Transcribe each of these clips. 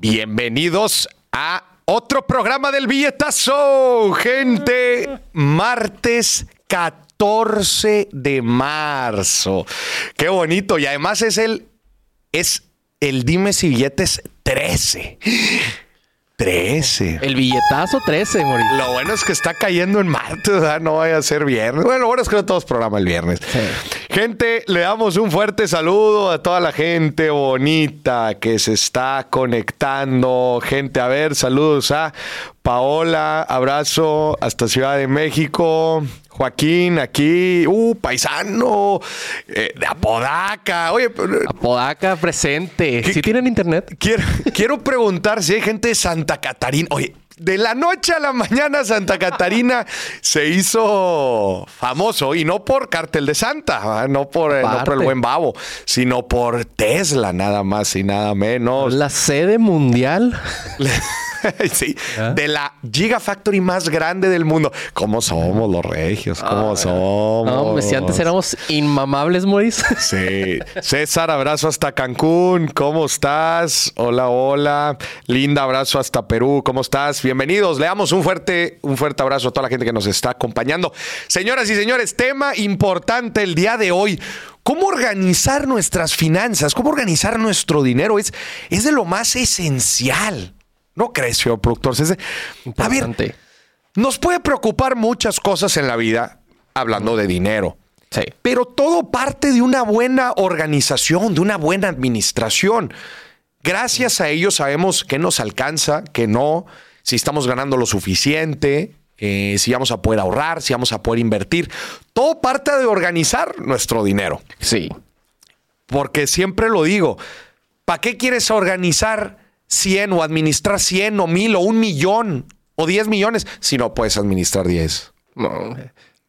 Bienvenidos a otro programa del billetazo, gente. Martes 14 de marzo. Qué bonito. Y además es el, es el Dime si billetes 13. 13. El billetazo 13, Mauricio. Lo bueno es que está cayendo en martes, ¿verdad? no vaya a ser viernes. Bueno, lo bueno es que no todos programa el viernes. Gente, le damos un fuerte saludo a toda la gente bonita que se está conectando. Gente, a ver, saludos a Paola, abrazo hasta Ciudad de México. Joaquín, aquí, uh, paisano, eh, de Apodaca. Oye, Apodaca presente. ¿Sí tienen internet? Quiero, quiero preguntar si hay gente de Santa Catarina. Oye, de la noche a la mañana Santa Catarina se hizo famoso y no por Cartel de Santa, no por, eh, no por el buen babo, sino por Tesla nada más y nada menos. La sede mundial. sí, de la Gigafactory más grande del mundo. ¿Cómo somos los regios? ¿Cómo somos? No, si antes éramos inmamables, Maurice. Sí. César, abrazo hasta Cancún. ¿Cómo estás? Hola, hola. Linda, abrazo hasta Perú. ¿Cómo estás? Bienvenidos. Le damos un fuerte, un fuerte abrazo a toda la gente que nos está acompañando. Señoras y señores, tema importante el día de hoy. ¿Cómo organizar nuestras finanzas? ¿Cómo organizar nuestro dinero? Es, es de lo más esencial. ¿No crees, señor productor? A ver, nos puede preocupar muchas cosas en la vida hablando de dinero. Sí. Pero todo parte de una buena organización, de una buena administración. Gracias a ello sabemos qué nos alcanza, qué no, si estamos ganando lo suficiente, eh, si vamos a poder ahorrar, si vamos a poder invertir. Todo parte de organizar nuestro dinero. Sí. Porque siempre lo digo, ¿para qué quieres organizar 100 o administrar 100 o 1000 o un millón o 10 millones si no puedes administrar 10. No.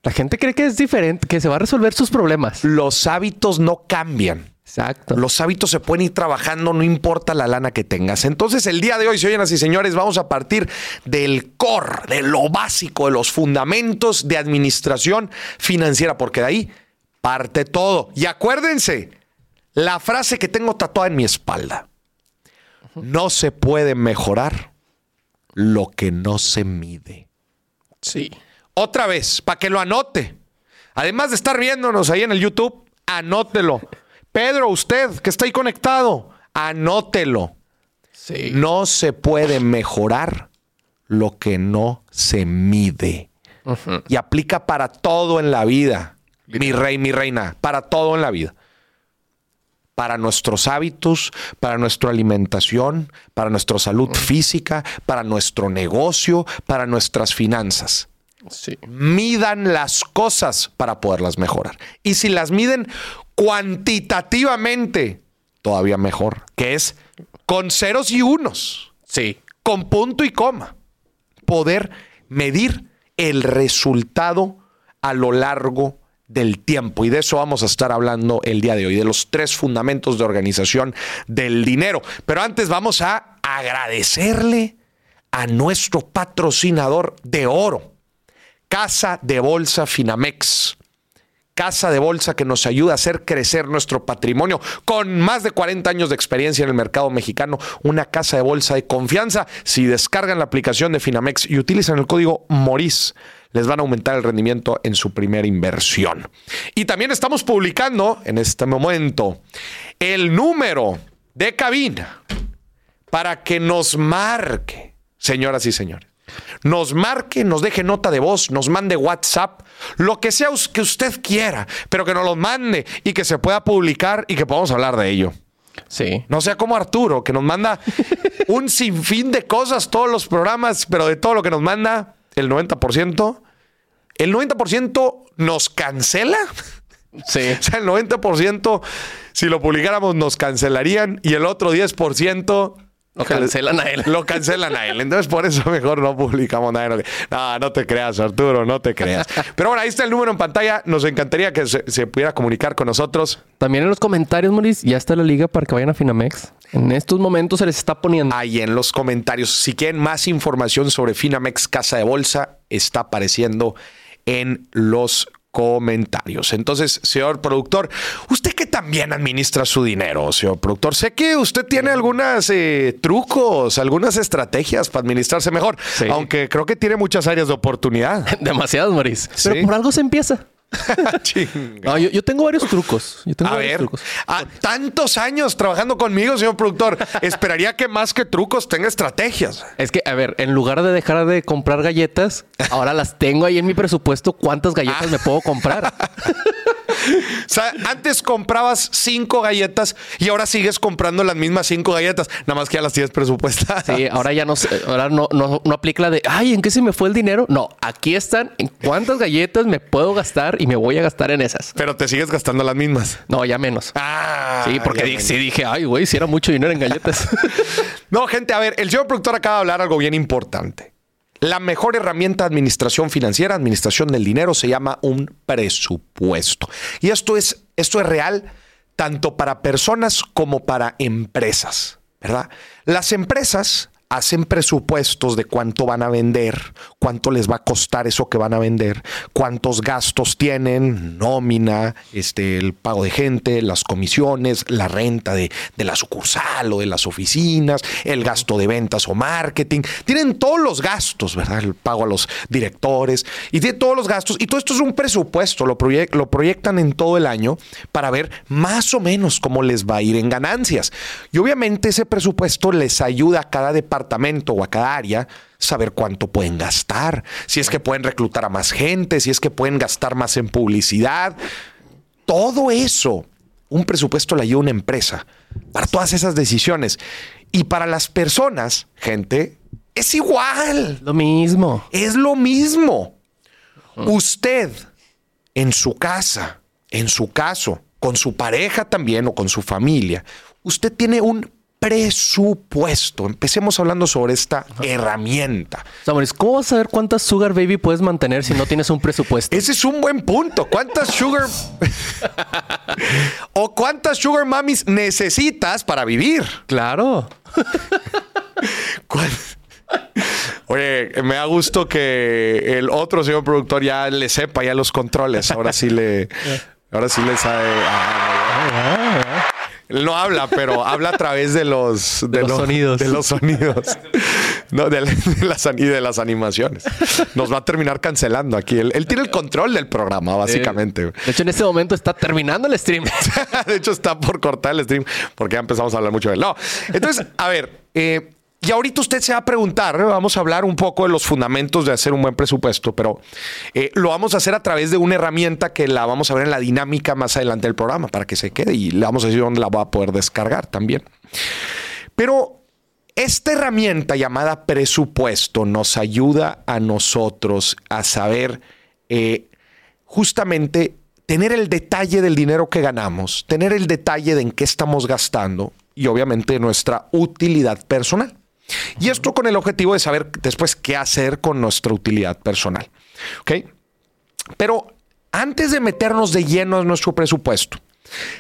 La gente cree que es diferente, que se va a resolver sus problemas. Los hábitos no cambian. Exacto. Los hábitos se pueden ir trabajando, no importa la lana que tengas. Entonces, el día de hoy, señoras y señores, vamos a partir del core, de lo básico, de los fundamentos de administración financiera, porque de ahí parte todo. Y acuérdense, la frase que tengo tatuada en mi espalda. No se puede mejorar lo que no se mide. Sí. Otra vez, para que lo anote. Además de estar viéndonos ahí en el YouTube, anótelo. Pedro, usted que está ahí conectado, anótelo. Sí. No se puede mejorar lo que no se mide. Y aplica para todo en la vida. Mi rey, mi reina, para todo en la vida para nuestros hábitos, para nuestra alimentación, para nuestra salud física, para nuestro negocio, para nuestras finanzas. Sí. Midan las cosas para poderlas mejorar. Y si las miden cuantitativamente, todavía mejor, que es con ceros y unos. Sí. Con punto y coma. Poder medir el resultado a lo largo del tiempo. Y de eso vamos a estar hablando el día de hoy, de los tres fundamentos de organización del dinero. Pero antes vamos a agradecerle a nuestro patrocinador de oro, Casa de Bolsa Finamex. Casa de bolsa que nos ayuda a hacer crecer nuestro patrimonio con más de 40 años de experiencia en el mercado mexicano. Una casa de bolsa de confianza. Si descargan la aplicación de Finamex y utilizan el código MORIS, les van a aumentar el rendimiento en su primera inversión. Y también estamos publicando en este momento el número de cabina para que nos marque, señoras y señores. Nos marque, nos deje nota de voz, nos mande WhatsApp, lo que sea que usted quiera, pero que nos lo mande y que se pueda publicar y que podamos hablar de ello. Sí. No sea como Arturo, que nos manda un sinfín de cosas, todos los programas, pero de todo lo que nos manda, el 90%, el 90% nos cancela. Sí. O sea, el 90%, si lo publicáramos, nos cancelarían y el otro 10%... Lo cancelan a él. Lo cancelan a él. Entonces, por eso mejor no publicamos nada. No, no te creas, Arturo, no te creas. Pero bueno, ahí está el número en pantalla. Nos encantaría que se, se pudiera comunicar con nosotros. También en los comentarios, Maurice, ya está la liga para que vayan a Finamex. En estos momentos se les está poniendo. Ahí en los comentarios. Si quieren más información sobre Finamex Casa de Bolsa, está apareciendo en los comentarios. Entonces, señor productor, usted que también administra su dinero, señor productor, sé que usted tiene algunos eh, trucos, algunas estrategias para administrarse mejor, Sí. aunque creo que tiene muchas áreas de oportunidad. Demasiados, Maurice. Sí. Pero por algo se empieza. No, yo, yo tengo varios trucos. Yo tengo A varios ver, trucos. a tantos años trabajando conmigo, señor productor, esperaría que más que trucos tenga estrategias. Es que, a ver, en lugar de dejar de comprar galletas, ahora las tengo ahí en mi presupuesto. ¿Cuántas galletas Ah. me puedo comprar? O sea, antes comprabas cinco galletas y ahora sigues comprando las mismas cinco galletas, nada más que ya las tienes presupuestadas. Sí, ahora ya no ahora no, no, no aplica la de, ay, ¿en qué se me fue el dinero? No, aquí están, ¿en cuántas galletas me puedo gastar y me voy a gastar en esas? Pero te sigues gastando las mismas. No, ya menos. Ah, Sí, porque sí dije, ay, güey, si era mucho dinero en galletas. No, gente, a ver, el señor productor acaba de hablar algo bien importante. La mejor herramienta de administración financiera, administración del dinero, se llama un presupuesto. Y esto es, esto es real tanto para personas como para empresas, ¿verdad? Las empresas hacen presupuestos de cuánto van a vender, cuánto les va a costar eso que van a vender, cuántos gastos tienen, nómina, este, el pago de gente, las comisiones, la renta de, de la sucursal o de las oficinas, el gasto de ventas o marketing. Tienen todos los gastos, ¿verdad? El pago a los directores y tienen todos los gastos. Y todo esto es un presupuesto, lo, proyec- lo proyectan en todo el año para ver más o menos cómo les va a ir en ganancias. Y obviamente ese presupuesto les ayuda a cada departamento o a cada área saber cuánto pueden gastar, si es que pueden reclutar a más gente, si es que pueden gastar más en publicidad. Todo eso, un presupuesto le ayuda a una empresa para todas esas decisiones. Y para las personas, gente, es igual. Lo mismo. Es lo mismo. Usted en su casa, en su caso, con su pareja también o con su familia, usted tiene un presupuesto. Empecemos hablando sobre esta herramienta. Maurice, ¿cómo vas a saber cuántas Sugar Baby puedes mantener si no tienes un presupuesto? Ese es un buen punto. ¿Cuántas sugar o cuántas sugar mummies necesitas para vivir? Claro. Oye, me da gusto que el otro señor productor ya le sepa ya los controles. Ahora sí le, ahora sí le sabe. Ah, Él no habla, pero habla a través de los, De los sonidos. De los sonidos. No, de, de las, y de las animaciones. Nos va a terminar cancelando aquí. Él, él tiene el control del programa, básicamente. De hecho, en este momento está terminando el stream. de hecho, está por cortar el stream porque ya empezamos a hablar mucho de él. No. Entonces, a ver, eh, y ahorita usted se va a preguntar, vamos a hablar un poco de los fundamentos de hacer un buen presupuesto, pero eh, lo vamos a hacer a través de una herramienta que la vamos a ver en la dinámica más adelante del programa para que se quede y le vamos a decir dónde la va a poder descargar también. Pero esta herramienta llamada presupuesto nos ayuda a nosotros a saber eh, justamente tener el detalle del dinero que ganamos, tener el detalle de en qué estamos gastando y obviamente nuestra utilidad personal. Y esto con el objetivo de saber después qué hacer con nuestra utilidad personal. ¿Ok? Pero antes de meternos de lleno en nuestro presupuesto,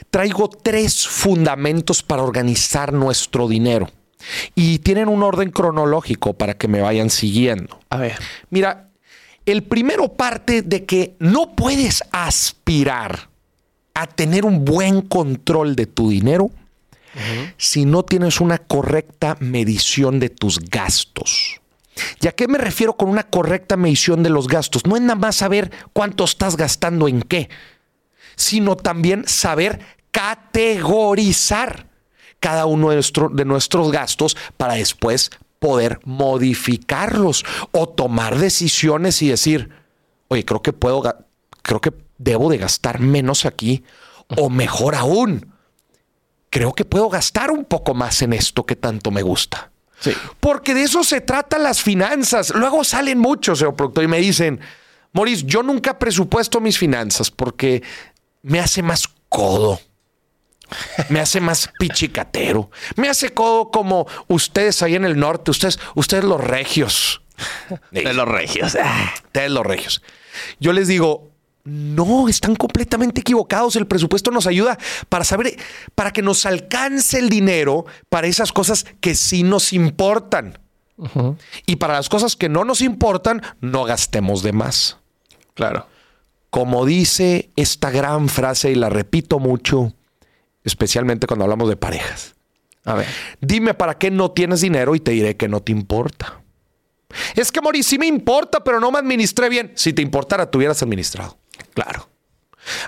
traigo tres fundamentos para organizar nuestro dinero. Y tienen un orden cronológico para que me vayan siguiendo. A ver. Mira, el primero parte de que no puedes aspirar a tener un buen control de tu dinero si no tienes una correcta medición de tus gastos. ¿Y a qué me refiero con una correcta medición de los gastos? No es nada más saber cuánto estás gastando en qué, sino también saber categorizar cada uno de, nuestro- de nuestros gastos para después poder modificarlos o tomar decisiones y decir, oye, creo que puedo, creo que debo de gastar menos aquí o mejor aún, creo que puedo gastar un poco más en esto que tanto me gusta. Sí. Porque de eso se tratan las finanzas. Luego salen muchos, señor productor, y me dicen, Maurice, yo nunca presupuesto mis finanzas porque me hace más codo. Me hace más pichicatero. Me hace codo como ustedes ahí en el norte, ustedes, ustedes los regios. De los regios. Ustedes los regios. Yo les digo, no, están completamente equivocados. El presupuesto nos ayuda para saber, para que nos alcance el dinero para esas cosas que sí nos importan. Y para las cosas que no nos importan, no gastemos de más. Claro. como dice esta gran frase y la repito mucho, especialmente cuando hablamos de parejas. A ver. Dime para qué no tienes dinero y te diré que no te importa. Es que Moris, sí me importa, pero no me administré bien. Si te importara, te hubieras administrado. Claro.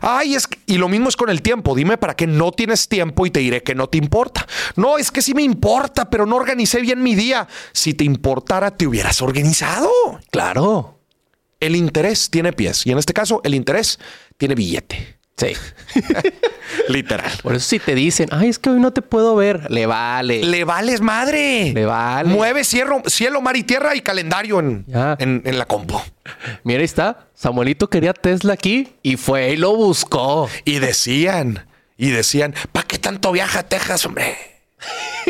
Ay, es que, y lo mismo es con el tiempo. Dime para qué no tienes tiempo y te diré que no te importa. No, es que sí me importa, pero no organicé bien mi día. Si te importara, te hubieras organizado. Claro. El interés tiene pies y en este caso el interés tiene billete. Sí. Literal. Por eso si te dicen, ay, es que hoy no te puedo ver, le vale. Le vales madre. Le vale. Mueve cielo, cielo, mar y tierra y calendario en, en, en la compu. Mira, ahí está. Samuelito quería Tesla aquí y fue y lo buscó. Y decían, y decían, ¿para qué tanto viaja a Texas, hombre?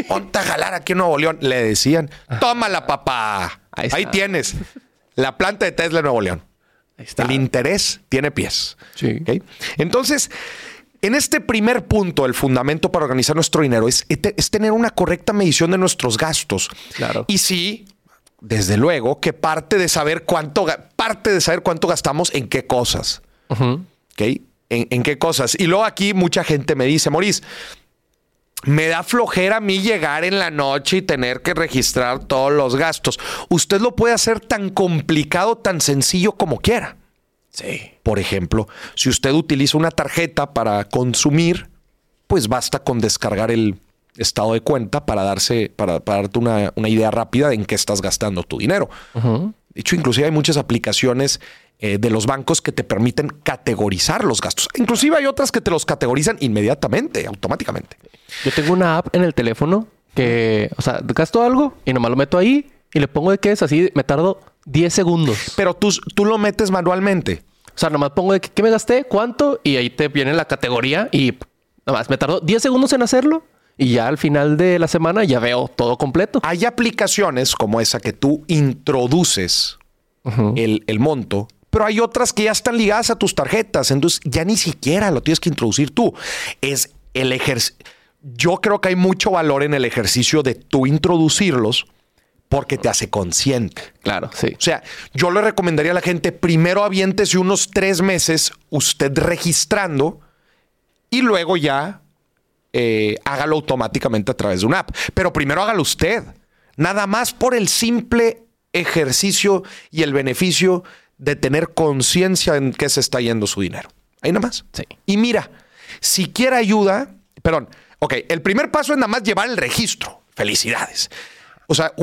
Ponte a jalar aquí en Nuevo León. Le decían, tómala, papá. Ahí Ahí, tienes. La planta de Tesla en Nuevo León. Está. El interés tiene pies. Entonces, en este primer punto, el fundamento para organizar nuestro dinero es, es tener una correcta medición de nuestros gastos. Claro. Y sí, desde luego, que parte de saber cuánto, parte de saber cuánto gastamos en qué cosas. Ujú. ¿Ok? ¿En, en qué cosas? Y luego aquí mucha gente me dice, Moris, me da flojera a mí llegar en la noche y tener que registrar todos los gastos. Usted lo puede hacer tan complicado, tan sencillo como quiera. Sí. Por ejemplo, si usted utiliza una tarjeta para consumir, pues basta con descargar el estado de cuenta para darse, para, para darte una, una idea rápida de en qué estás gastando tu dinero. De hecho, inclusive hay muchas aplicaciones eh, de los bancos que te permiten categorizar los gastos. Inclusive hay otras que te los categorizan inmediatamente, automáticamente. Yo tengo una app en el teléfono que, o sea, gasto algo y nomás lo meto ahí y le pongo de qué es así, me tardo 10 segundos. Pero tú, tú lo metes manualmente. O sea, nomás pongo de qué qué me gasté, cuánto y ahí te viene la categoría y nomás me tardó 10 segundos en hacerlo y ya al final de la semana ya veo todo completo. Hay aplicaciones como esa que tú introduces el, el monto, pero hay otras que ya están ligadas a tus tarjetas. Entonces ya ni siquiera lo tienes que introducir tú. Es el ejercicio. Yo creo que hay mucho valor en el ejercicio de tú introducirlos porque te hace consciente. Claro, sí. O sea, yo le recomendaría a la gente primero aviéntese unos tres meses usted registrando y luego ya eh, hágalo automáticamente a través de una app. Pero primero hágalo usted. Nada más por el simple ejercicio y el beneficio de tener conciencia en qué se está yendo su dinero. Ahí nada más. Sí. Y mira, si quiere ayuda, perdón, ok, el primer paso es nada más llevar el registro. Felicidades. O sea,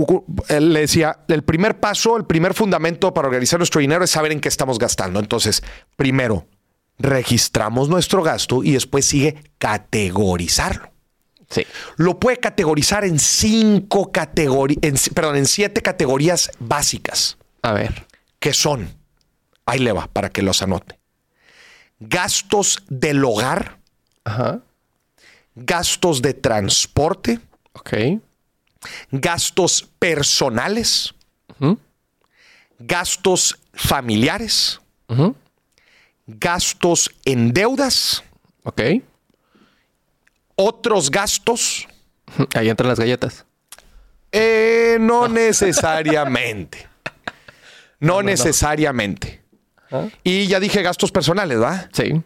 él le decía, el primer paso, el primer fundamento para organizar nuestro dinero es saber en qué estamos gastando. Entonces, primero, registramos nuestro gasto y después sigue categorizarlo. Sí. Lo puede categorizar en cinco categorías, perdón, en siete categorías básicas, A ver. que son, ahí le va, para que los anote. Gastos del hogar, Ajá. gastos de transporte, Ok. gastos personales, Ujú. gastos familiares, Ujú. gastos en deudas, Ok. otros gastos, Ahí entran las galletas. Eh, no necesariamente. No, necesariamente. Ajá. Y ya dije gastos personales, ¿va? Sí.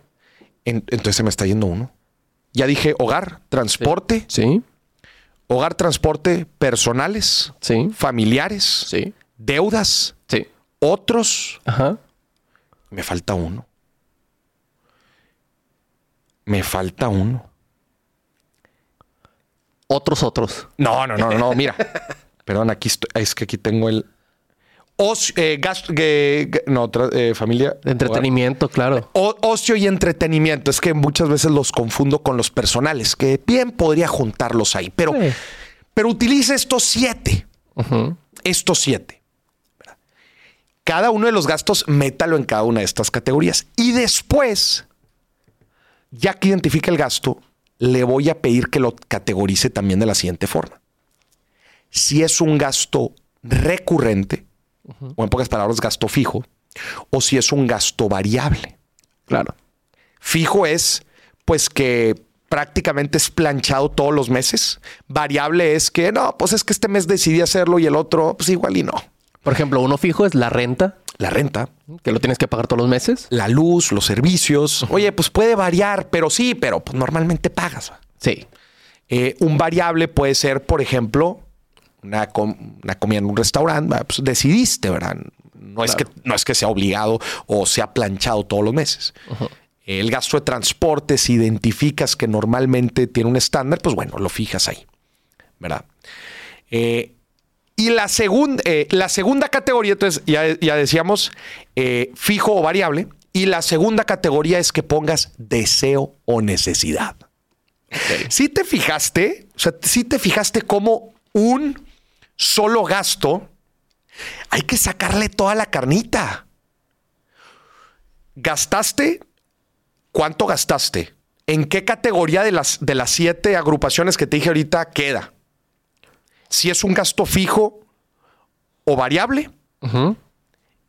En- entonces se me está yendo uno. Ya dije hogar, transporte, Sí. hogar, transporte, personales, Sí. familiares, Sí. deudas, Sí. otros. Ajá. Me falta uno. Me falta uno. Otros, otros. No, no, no, no, no, mira. Perdón, aquí estoy. Es que aquí tengo el. Ocio, eh, no, eh, familia. Entretenimiento, claro. O- ocio y entretenimiento. Es que muchas veces los confundo con los personales, que bien podría juntarlos ahí. Pero, Sí. pero utilice estos siete. Estos siete. Cada uno de los gastos, métalo en cada una de estas categorías. Y después, ya que identifique el gasto, le voy a pedir que lo categorice también de la siguiente forma. Si es un gasto recurrente, o en pocas palabras, gasto fijo, o si es un gasto variable. Claro. Fijo es, pues que prácticamente es planchado todos los meses. Variable es que no, pues es que este mes decidí hacerlo y el otro, pues igual y no. Por ejemplo, uno fijo es la renta. la renta, Que lo tienes que pagar todos los meses. la luz, los servicios. Oye, pues puede variar, pero sí, pero pues normalmente pagas. Sí. Eh, un variable puede ser, por ejemplo, una, com- una comida en un restaurante. Pues decidiste, ¿verdad? No, es que, no es que sea obligado o sea planchado todos los meses. El gasto de transporte, si identificas que normalmente tiene un estándar, pues bueno, lo fijas ahí, ¿verdad? Eh, y la, segunda la segunda categoría, entonces ya, ya decíamos, eh, fijo o variable. Y la segunda categoría es que pongas deseo o necesidad. Si te fijaste, o sea, si te fijaste cómo un solo gasto hay que sacarle toda la carnita. ¿Gastaste? ¿Cuánto gastaste? ¿En qué categoría de las, de las siete agrupaciones que te dije ahorita queda? Si es un gasto fijo o variable,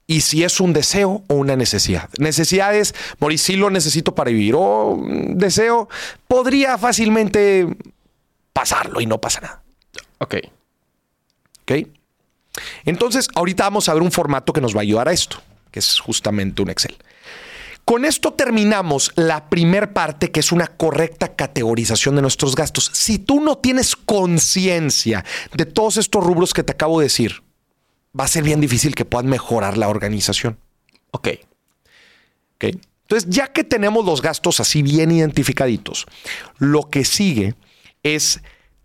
y si es un deseo o una necesidad. Necesidad es, morir, sí lo necesito para vivir, o deseo, podría fácilmente pasarlo y no pasa nada. Ok. ¿Ok? Entonces, ahorita vamos a ver un formato que nos va a ayudar a esto, que es justamente un Excel. Con esto terminamos la primer parte, que es una correcta categorización de nuestros gastos. Si tú no tienes conciencia de todos estos rubros que te acabo de decir, va a ser bien difícil que puedan mejorar la organización. Ok. ¿ok? Entonces, ya que tenemos los gastos así bien identificaditos, lo que sigue es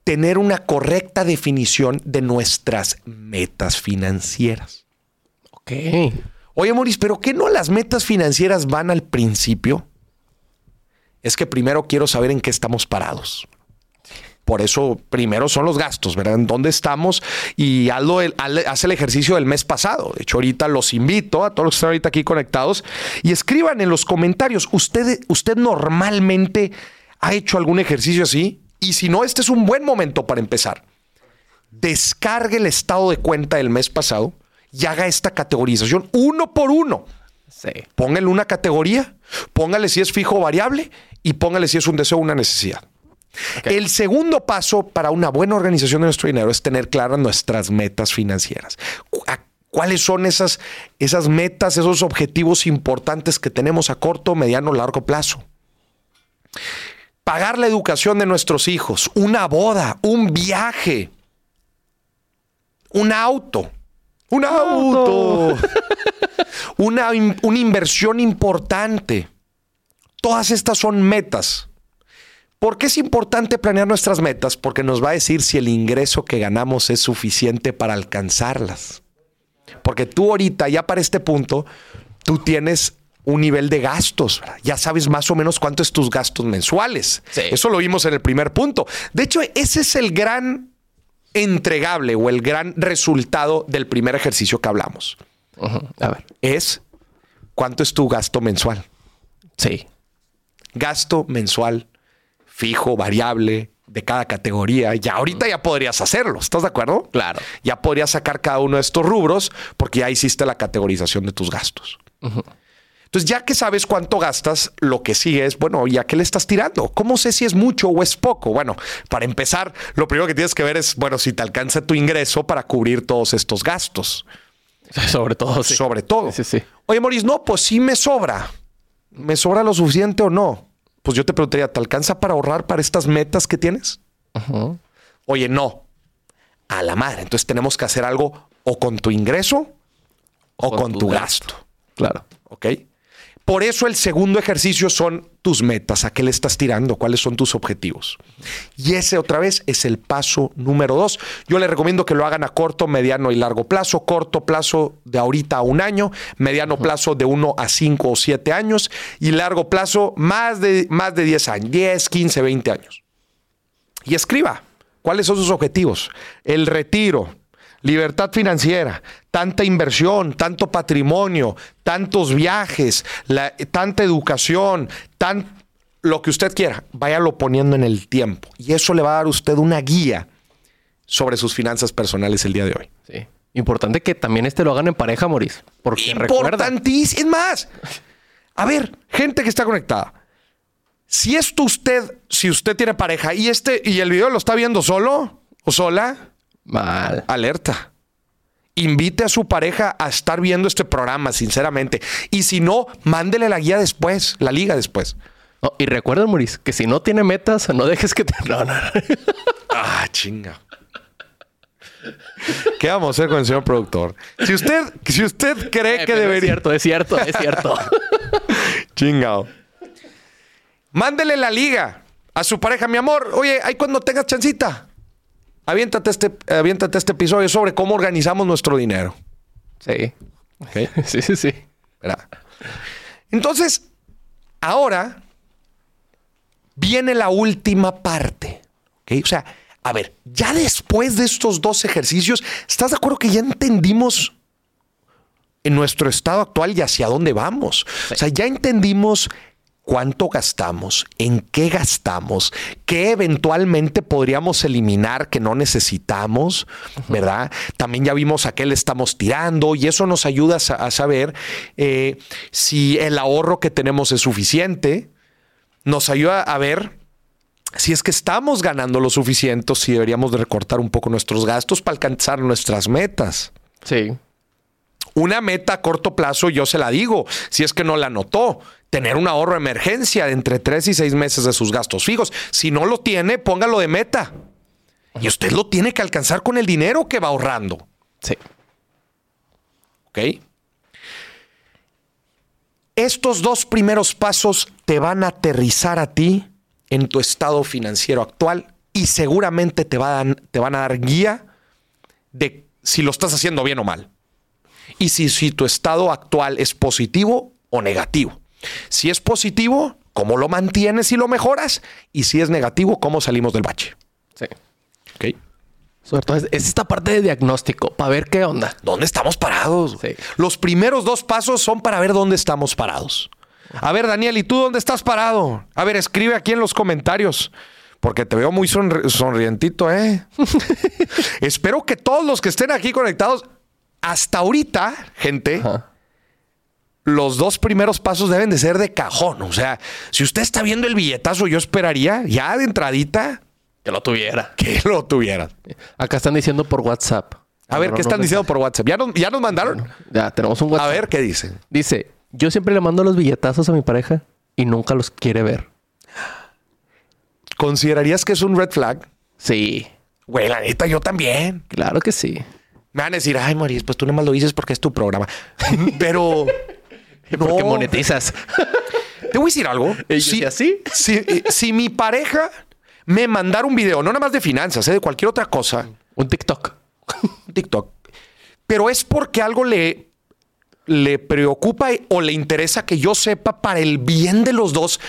tener una correcta definición de nuestras metas financieras. Ok. Oye, Maurice, ¿pero qué no las metas financieras van al principio? Es que primero quiero saber en qué estamos parados. Por eso primero son los gastos, ¿verdad? En dónde estamos y hazlo el- haz el ejercicio del mes pasado. De hecho, ahorita los invito a todos los que están ahorita aquí conectados y escriban en los comentarios. ¿Usted, usted normalmente ha hecho algún ejercicio así? Y si no, este es un buen momento para empezar. Descargue el estado de cuenta del mes pasado y haga esta categorización uno por uno. Sí. Póngale una categoría, póngale si es fijo o variable y póngale si es un deseo o una necesidad. El segundo paso para una buena organización de nuestro dinero es tener claras nuestras metas financieras. ¿Cuáles son esas, esas metas, esos objetivos importantes que tenemos a corto, mediano, largo plazo? Pagar la educación de nuestros hijos, una boda, un viaje, un auto, un auto, una, una inversión importante. Todas estas son metas. ¿Por qué es importante planear nuestras metas? Porque nos va a decir si el ingreso que ganamos es suficiente para alcanzarlas. Porque tú ahorita, ya para este punto, tú tienes un nivel de gastos. ¿verdad? Ya sabes más o menos cuánto es tus gastos mensuales. Sí. Eso lo vimos en el primer punto. De hecho, ese es el gran entregable o el gran resultado del primer ejercicio que hablamos. A ver. Es cuánto es tu gasto mensual. Sí. gasto mensual fijo, variable de cada categoría. Ya ahorita ya podrías hacerlo. ¿Estás de acuerdo? Claro. Ya podrías sacar cada uno de estos rubros porque ya hiciste la categorización de tus gastos. Entonces, ya que sabes cuánto gastas, lo que sigue es, bueno, ¿y a qué le estás tirando? ¿Cómo sé si es mucho o es poco? Bueno, para empezar, lo primero que tienes que ver es, bueno, si te alcanza tu ingreso para cubrir todos estos gastos. Sobre todo, sí. Sobre todo. Sí, sí, sí. Oye, Maurice, no, pues sí me sobra. ¿Me sobra lo suficiente o no? Pues yo te preguntaría, ¿te alcanza para ahorrar para estas metas que tienes? Oye, no. A la madre. Entonces tenemos que hacer algo o con tu ingreso o con, tu, gasto. Claro. ¿Ok? Por eso el segundo ejercicio son tus metas, a qué le estás tirando, cuáles son tus objetivos. Y ese otra vez es el paso número dos. Yo les recomiendo que lo hagan a corto, mediano y largo plazo. Corto plazo de ahorita a un año, mediano plazo de uno a cinco o siete años y largo plazo más de, más de 10 años, 10, 15, 20 años. Y escriba cuáles son sus objetivos. El retiro, libertad financiera, tanta inversión, tanto patrimonio, tantos viajes, la- tanta educación, tan lo que usted quiera. Váyalo poniendo en el tiempo. Y eso le va a dar a usted una guía sobre sus finanzas personales el día de hoy. Sí. Importante que también este lo hagan en pareja, Moris. Porque. Importantísimo. Es más, a ver, gente que está conectada. Si esto usted, si usted tiene pareja y este y el video lo está viendo solo o sola, Mal. alerta. invite a su pareja a estar viendo este programa, sinceramente. Y si no, mándele la guía después, la liga después. Y recuerda, Maurice, que si no tiene metas, no dejes que te... No, no. Ah, chinga. ¿Qué vamos a hacer con el señor productor? Si usted, si usted cree Eh, que debería... Es cierto, es cierto, es cierto. Chingao. Mándele la liga a su pareja, mi amor. Oye, ahí cuando tengas chancita, aviéntate este, aviéntate este episodio sobre cómo organizamos nuestro dinero. Sí. Sí, sí, sí. ¿verdad? Entonces, ahora viene la última parte. O sea, a ver, ya después de estos dos ejercicios, ¿estás de acuerdo que ya entendimos en nuestro estado actual y hacia dónde vamos? O sea, ya entendimos cuánto gastamos, en qué gastamos, qué eventualmente podríamos eliminar que no necesitamos, ¿verdad? También ya vimos a qué le estamos tirando y eso nos ayuda a, sa- a saber eh, si el ahorro que tenemos es suficiente, nos ayuda a ver si es que estamos ganando lo suficiente, si deberíamos de recortar un poco nuestros gastos para alcanzar nuestras metas. Sí. Una meta a corto plazo, yo se la digo, si es que no la notó, tener un ahorro de emergencia de entre tres y seis meses de sus gastos fijos. Si no lo tiene, póngalo de meta. Y usted lo tiene que alcanzar con el dinero que va ahorrando. Sí. ¿Ok? Estos dos primeros pasos te van a aterrizar a ti en tu estado financiero actual y seguramente te, van, te van a dar guía de si lo estás haciendo bien o mal. Y si, si tu estado actual es positivo o negativo. Si es positivo, ¿cómo lo mantienes y lo mejoras? Y si es negativo, ¿cómo salimos del bache? Sí. ¿Ok? Sobre todo es, es esta parte de diagnóstico para ver qué onda. ¿Dónde estamos parados? Sí. Los primeros dos pasos son para ver dónde estamos parados. A ver, Daniel, ¿y tú dónde estás parado? A ver, escribe aquí en los comentarios. Porque te veo muy sonri- sonrientito, ¿eh? Espero que todos los que estén aquí conectados, hasta ahorita, gente, Ajá. Los dos primeros pasos deben de ser de cajón. O sea, si usted está viendo el billetazo, yo esperaría ya de entradita Que lo tuviera. que lo tuviera. Acá están diciendo por WhatsApp. A ver, ¿qué están diciendo por WhatsApp? ¿Ya nos, ya nos mandaron? Ya, tenemos un A WhatsApp. ver, ¿qué dicen? Dice, yo siempre le mando los billetazos a mi pareja y nunca los quiere ver. ¿Considerarías que es un red flag? Sí, Güey, la neta, yo también. claro que sí. Me van a decir, ay, Maurice, pues tú nomás lo dices porque es tu programa. Pero. Porque monetizas. Te voy a decir algo. Si, eh, si mi pareja me mandara un video, no nada más de finanzas, eh, de cualquier otra cosa, Un TikTok. TikTok, pero es porque algo le, le preocupa o le interesa que yo sepa para el bien de los dos,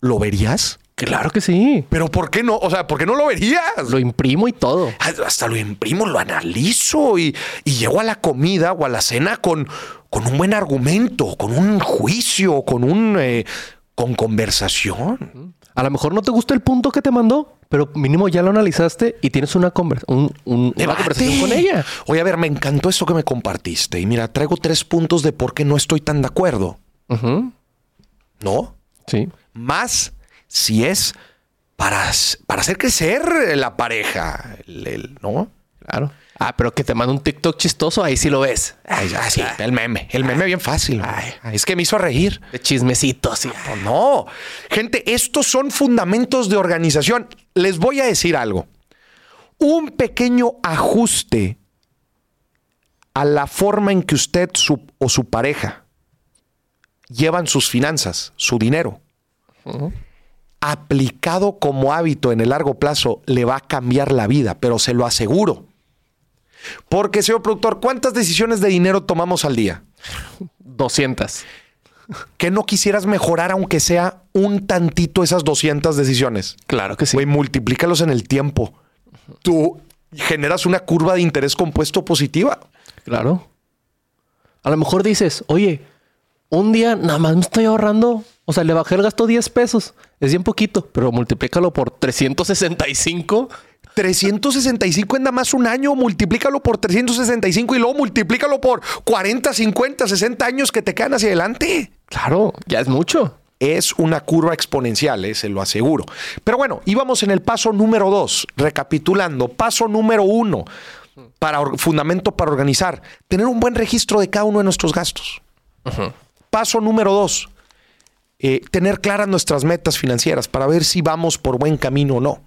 ¿lo verías? Claro que sí. Pero ¿por qué no? O sea, ¿por qué no lo verías? Lo imprimo y todo. hasta lo imprimo, lo analizo y, y llego a la comida o a la cena con, con un buen argumento, con un juicio, con un eh, con conversación. A lo mejor no te gusta el punto que te mandó, pero mínimo ya lo analizaste y tienes una, conver- un- un- una conversación con ella. Oye, a ver, me encantó esto que me compartiste. Y mira, traigo tres puntos de por qué no estoy tan de acuerdo. ¿No? Sí. Más si es para, para hacer crecer la pareja. el- el- ¿No? Claro. Ah, pero que te manda un TikTok chistoso, ahí sí lo ves. Ay, ah, sí, el meme. El meme bien fácil. Ay, es que me hizo reír. De chismecitos. y- No, no. Gente, estos son fundamentos de organización. Les voy a decir algo. Un pequeño ajuste a la forma en que usted su- o su pareja llevan sus finanzas, su dinero, aplicado como hábito en el largo plazo, le va a cambiar la vida, pero se lo aseguro. Porque, señor productor, ¿cuántas decisiones de dinero tomamos al día? 200. que no quisieras mejorar aunque sea un tantito esas 200 decisiones? Claro que sí. Güey, multiplícalos en el tiempo. Tú generas una curva de interés compuesto positiva. Claro. A lo mejor dices, oye, un día nada más me estoy ahorrando. O sea, le bajé el gasto 10 pesos. Es bien poquito, pero multiplícalo por 365. 365 en nada más un año, multiplícalo por 365 y luego multiplícalo por 40, 50, 60 años que te quedan hacia adelante. Claro, ya es mucho. Es una curva exponencial, eh, se lo aseguro. Pero bueno, íbamos en el paso número dos, recapitulando. Paso número uno, para fundamento para organizar, tener un buen registro de cada uno de nuestros gastos. Paso número dos, eh, tener claras nuestras metas financieras para ver si vamos por buen camino o no.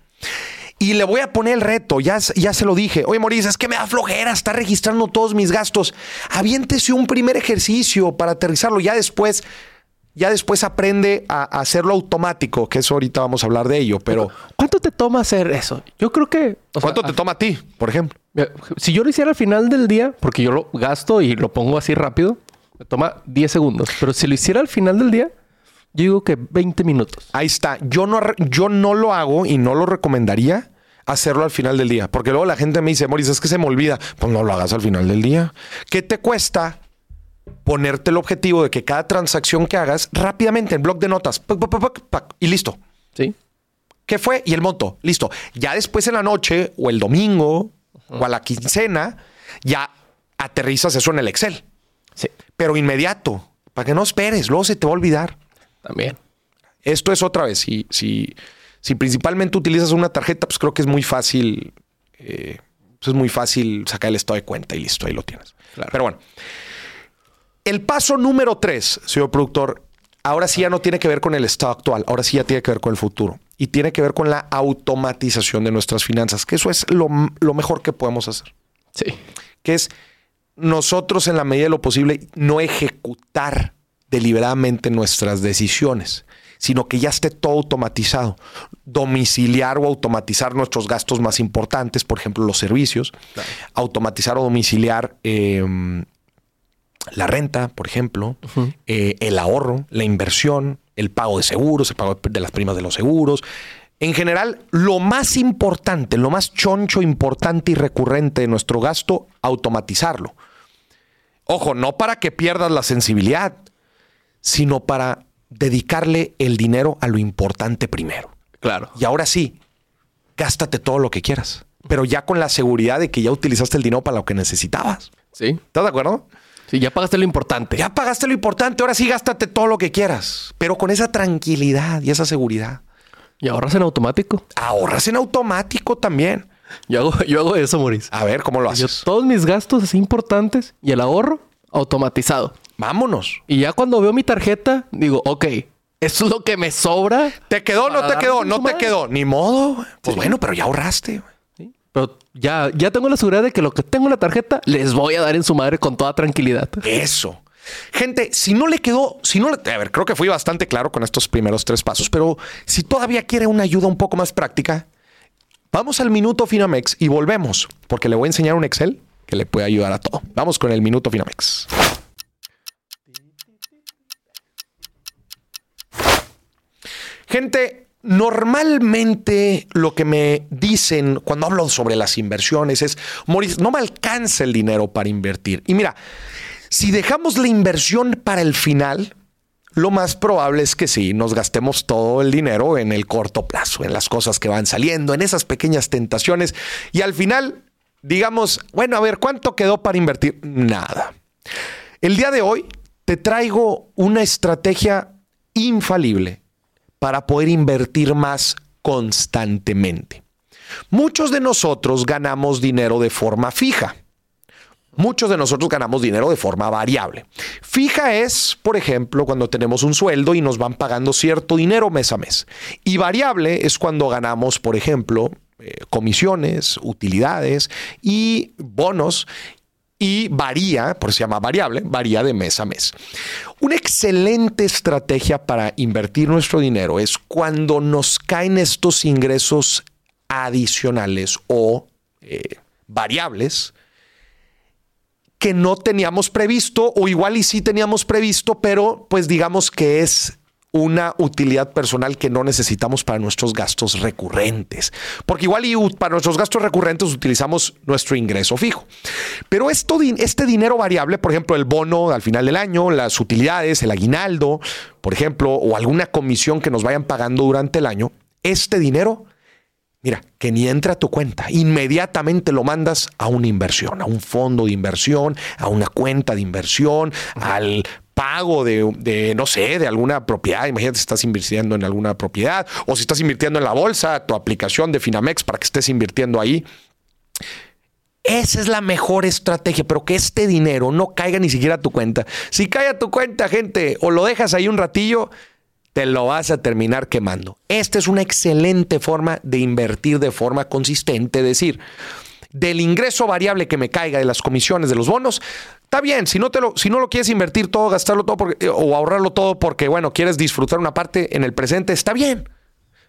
Y le voy a poner el reto, ya, ya se lo dije. Oye, Mauricio, es que me da flojera estar registrando todos mis gastos. Aviéntese un primer ejercicio para aterrizarlo. Ya después, ya después aprende a, hacerlo automático, que eso ahorita vamos a hablar de ello. Pero. ¿Cuánto te toma hacer eso? Yo creo que. ¿Cuánto te toma a ti, por ejemplo? Si yo lo hiciera al final del día, porque yo lo gasto y lo pongo así rápido, me toma 10 segundos. Pero si lo hiciera al final del día, yo digo que 20 minutos. Ahí está. Yo no, yo no lo hago y no lo recomendaría hacerlo al final del día. Porque luego la gente me dice, Moris, es que se me olvida. Pues no lo hagas al final del día. ¿Qué te cuesta ponerte el objetivo de que cada transacción que hagas rápidamente en blog de notas y listo? Sí. ¿Qué fue? Y el monto. Listo. Ya después en la noche o el domingo o a la quincena, ya aterrizas eso en el Excel. Sí. Pero inmediato. Para que no esperes. Luego se te va a olvidar. También. Esto es otra vez. Si, si, si principalmente utilizas una tarjeta, pues creo que es muy fácil. Eh, pues es muy fácil sacar el estado de cuenta y listo, ahí lo tienes. Pero bueno. El paso número tres, señor productor, ahora sí ya no tiene que ver con el estado actual, ahora sí ya tiene que ver con el futuro. Y tiene que ver con la automatización de nuestras finanzas, que eso es lo, lo mejor que podemos hacer. Sí. Que es nosotros en la medida de lo posible no ejecutar deliberadamente nuestras decisiones, sino que ya esté todo automatizado. Domiciliar o automatizar nuestros gastos más importantes, por ejemplo, los servicios. Automatizar o domiciliar em, la renta, por ejemplo, eh, el ahorro, la inversión, el pago de seguros, el pago de las primas de los seguros. En general, lo más importante, lo más choncho, importante y recurrente de nuestro gasto, automatizarlo. Ojo, no para que pierdas la sensibilidad, sino para dedicarle el dinero a lo importante primero. Claro. Y ahora sí, gástate todo lo que quieras, pero ya con la seguridad de que ya utilizaste el dinero para lo que necesitabas. Sí. ¿Estás de acuerdo? Sí, ya pagaste lo importante. Ya pagaste lo importante, ahora sí gástate todo lo que quieras, pero con esa tranquilidad y esa seguridad. Y ahorras en automático. Ahorras en automático también. Yo hago, yo hago eso, Maurice. A ver, ¿cómo lo haces? Yo, todos mis gastos así importantes y el ahorro automatizado. Vámonos. Y ya cuando veo mi tarjeta, digo, ok, eso es lo que me sobra. ¿Te quedó? No te quedó, no te quedó. Ni modo. Pues bueno, pero ya ahorraste. Pero ya, ya tengo la seguridad de que lo que tengo en la tarjeta les voy a dar en su madre con toda tranquilidad. Eso. Gente, si no le quedó, si no le, a ver, creo que fui bastante claro con estos primeros tres pasos, pero si todavía quiere una ayuda un poco más práctica, vamos al minuto Finamex y volvemos, porque le voy a enseñar un Excel que le puede ayudar a todo. Vamos con el minuto Finamex. Gente, normalmente lo que me dicen cuando hablo sobre las inversiones es, Maurice, no me alcanza el dinero para invertir. Y mira, si dejamos la inversión para el final, lo más probable es que sí, nos gastemos todo el dinero en el corto plazo, en las cosas que van saliendo, en esas pequeñas tentaciones. Y al final, digamos, bueno, a ver, ¿cuánto quedó para invertir? Nada. El día de hoy te traigo una estrategia infalible para poder invertir más constantemente. Muchos de nosotros ganamos dinero de forma fija. Muchos de nosotros ganamos dinero de forma variable. Fija es, por ejemplo, cuando tenemos un sueldo y nos van pagando cierto dinero mes a mes. Y variable es cuando ganamos, por ejemplo, eh, comisiones, utilidades y bonos y varía, por eso se llama variable, varía de mes a mes. Una excelente estrategia para invertir nuestro dinero es cuando nos caen estos ingresos adicionales o eh, variables que no teníamos previsto o igual y sí teníamos previsto, pero pues digamos que es una utilidad personal que no necesitamos para nuestros gastos recurrentes. Porque igual y para nuestros gastos recurrentes utilizamos nuestro ingreso fijo. Pero esto, este dinero variable, por ejemplo, el bono al final del año, las utilidades, el aguinaldo, por ejemplo, o alguna comisión que nos vayan pagando durante el año, este dinero Mira, que ni entra a tu cuenta, inmediatamente lo mandas a una inversión, a un fondo de inversión, a una cuenta de inversión, al pago de, no sé, de alguna propiedad. Imagínate si estás invirtiendo en alguna propiedad o si estás invirtiendo en la bolsa, tu aplicación de Finamex para que estés invirtiendo ahí. Esa es la mejor estrategia, pero que este dinero no caiga ni siquiera a tu cuenta. Si cae a tu cuenta, gente, o lo dejas ahí un ratillo, te lo vas a terminar quemando. Esta es una excelente forma de invertir de forma consistente, es decir, del ingreso variable que me caiga de las comisiones de los bonos, está bien, si no, te lo, si no lo quieres invertir todo, gastarlo todo o ahorrarlo todo porque, bueno, quieres disfrutar una parte en el presente, está bien.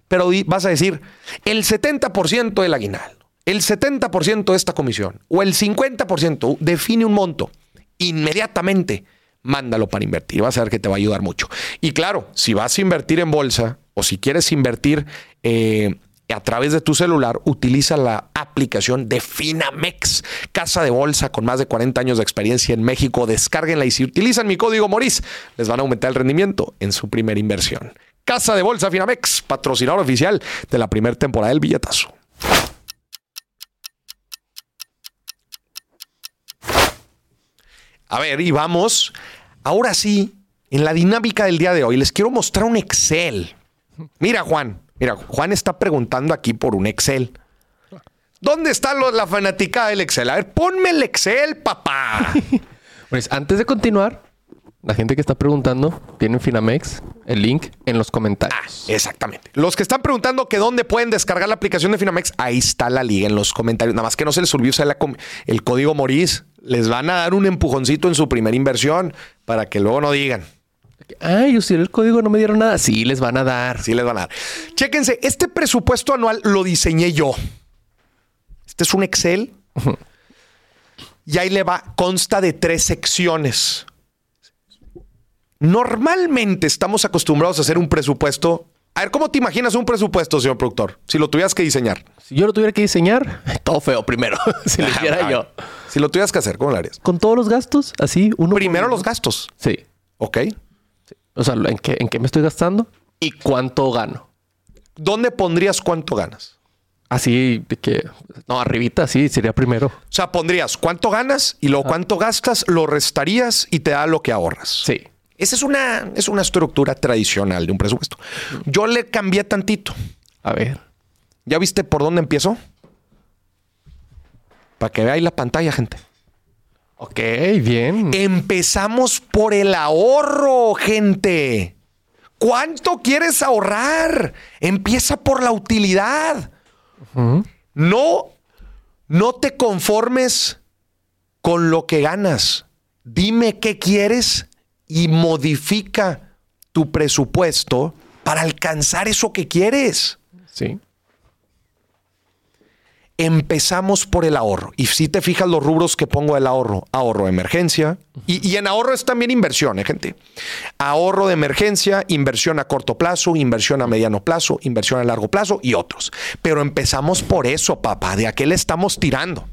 Pero vas a decir, el 70% del aguinaldo, el 70% de esta comisión o el 50%, define un monto inmediatamente mándalo para invertir. Vas a ver que te va a ayudar mucho. Y claro, si vas a invertir en bolsa o si quieres invertir eh, a través de tu celular, utiliza la aplicación de Finamex, casa de bolsa con más de 40 años de experiencia en México. Descárguenla y si utilizan mi código Moris, les van a aumentar el rendimiento en su primera inversión. Casa de bolsa Finamex, patrocinador oficial de la primera temporada del billetazo. A ver, y vamos. Ahora sí, en la dinámica del día de hoy, les quiero mostrar un Excel. Mira, Juan, mira, Juan está preguntando aquí por un Excel. ¿Dónde está la fanática del Excel? A ver, ponme el Excel, papá. pues antes de continuar, la gente que está preguntando tiene Finamex, el link en los comentarios. Ah, exactamente. Los que están preguntando que dónde pueden descargar la aplicación de Finamex, ahí está la liga en los comentarios. Nada más que no se les olvide usar el código Moris. Les van a dar un empujoncito en su primera inversión para que luego no digan. Ay, usted el código no me dieron nada. Sí, les van a dar. Sí, les van a dar. Chéquense, este presupuesto anual lo diseñé yo. Este es un Excel. y ahí le va, consta de tres secciones. Normalmente estamos acostumbrados a hacer un presupuesto. A ver, ¿cómo te imaginas un presupuesto, señor productor? Si lo tuvieras que diseñar. Si yo lo tuviera que diseñar, todo feo primero. si lo hiciera yo. Si lo tuvieras que hacer, ¿cómo lo harías? Con todos los gastos, así, uno. Primero los gastos. Sí. Ok. O sea, ¿en qué, ¿en qué me estoy gastando? ¿Y cuánto gano? ¿Dónde pondrías cuánto ganas? Así de que, no, arribita, sí, sería primero. O sea, pondrías cuánto ganas y luego cuánto gastas, lo restarías y te da lo que ahorras. Sí. Esa es una, es una estructura tradicional de un presupuesto. Yo le cambié tantito. A ver. ¿Ya viste por dónde empiezo? Para que veáis la pantalla, gente. Ok, bien. Empezamos por el ahorro, gente. ¿Cuánto quieres ahorrar? Empieza por la utilidad. No, no te conformes con lo que ganas. Dime qué quieres y modifica tu presupuesto para alcanzar eso que quieres. Sí. Empezamos por el ahorro. Y si te fijas los rubros que pongo del ahorro, ahorro de emergencia. Y, en ahorro es también inversión, ¿eh, gente. Ahorro de emergencia, inversión a corto plazo, inversión a mediano plazo, inversión a largo plazo y otros. Pero empezamos por eso, papá. ¿De a qué le estamos tirando?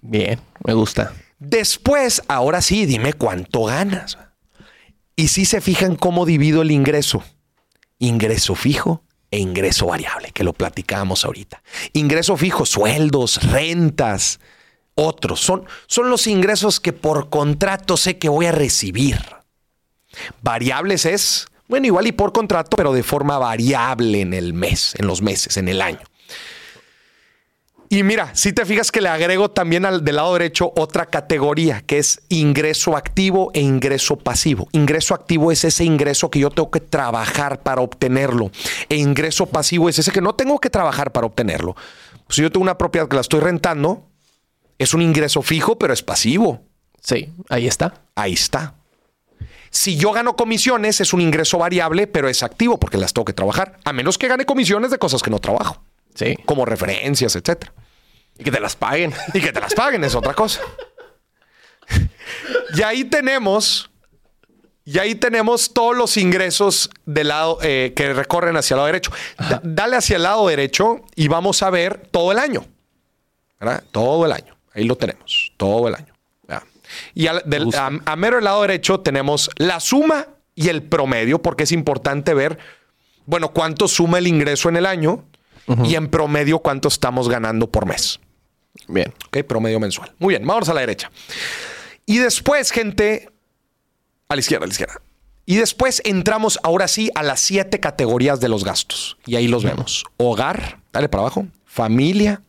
Bien, me gusta. Después, ahora sí, dime cuánto ganas. Y si se fijan cómo divido el ingreso. Ingreso fijo e ingreso variable, que lo platicábamos ahorita. Ingreso fijo, sueldos, rentas, otros. Son, son los ingresos que por contrato sé que voy a recibir. Variables es, bueno, igual y por contrato, pero de forma variable en el mes, en los meses, en el año. Y mira, si te fijas que le agrego también al del lado derecho otra categoría que es ingreso activo e ingreso pasivo. Ingreso activo es ese ingreso que yo tengo que trabajar para obtenerlo. E ingreso pasivo es ese que no tengo que trabajar para obtenerlo. Si yo tengo una propiedad que la estoy rentando, es un ingreso fijo, pero es pasivo. Sí, ahí está. Ahí está. Si yo gano comisiones, es un ingreso variable, pero es activo porque las tengo que trabajar, a menos que gane comisiones de cosas que no trabajo. Sí. Como referencias, etcétera. Y que te las paguen. Y que te las paguen es otra cosa. y ahí tenemos, y ahí tenemos todos los ingresos del lado eh, que recorren hacia el lado derecho. dale hacia el lado derecho y vamos a ver todo el año. ¿verdad? Todo el año. Ahí lo tenemos. Todo el año. Y a, mero el lado derecho tenemos la suma y el promedio, porque es importante ver, bueno, cuánto suma el ingreso en el año y en promedio cuánto estamos ganando por mes. Bien. Ok, promedio mensual. Muy bien, vamos a la derecha. Y después, gente, a la izquierda, a la izquierda. Y después entramos ahora sí a las siete categorías de los gastos. Y ahí los vemos. Hogar, dale para abajo. Familia,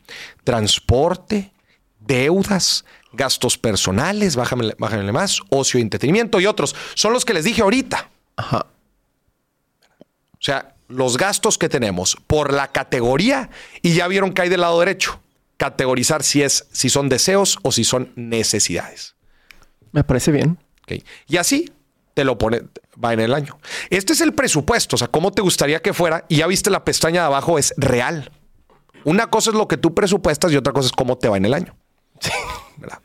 transporte, deudas, gastos personales, bájame, bájame más, ocio, entretenimiento y otros. Son los que les dije ahorita. Ajá. O sea, los gastos que tenemos por la categoría y ya vieron que hay del lado derecho. Categorizar si es, si son deseos o si son necesidades. Me parece bien. Y así te lo pone, va en el año. Este es el presupuesto, o sea, cómo te gustaría que fuera. Y ya viste la pestaña de abajo, es real. Una cosa es lo que tú presupuestas y otra cosa es cómo te va en el año. ¿Verdad?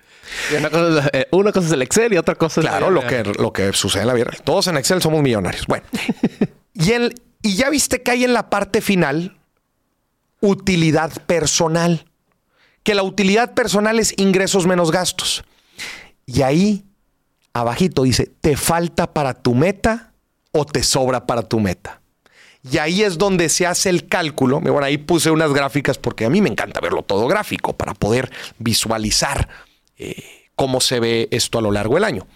Y una, cosa es, eh, una cosa es el Excel y otra cosa es... Claro, lo que, lo que sucede en la vida. real. Todos en Excel somos millonarios. Bueno, y, el, y ya viste que hay en la parte final utilidad personal. Que la utilidad personal es ingresos menos gastos. Y ahí, abajito dice, ¿te falta para tu meta o te sobra para tu meta? Y ahí es donde se hace el cálculo. Bueno, ahí puse unas gráficas porque a mí me encanta verlo todo gráfico para poder visualizar eh, cómo se ve esto a lo largo del año.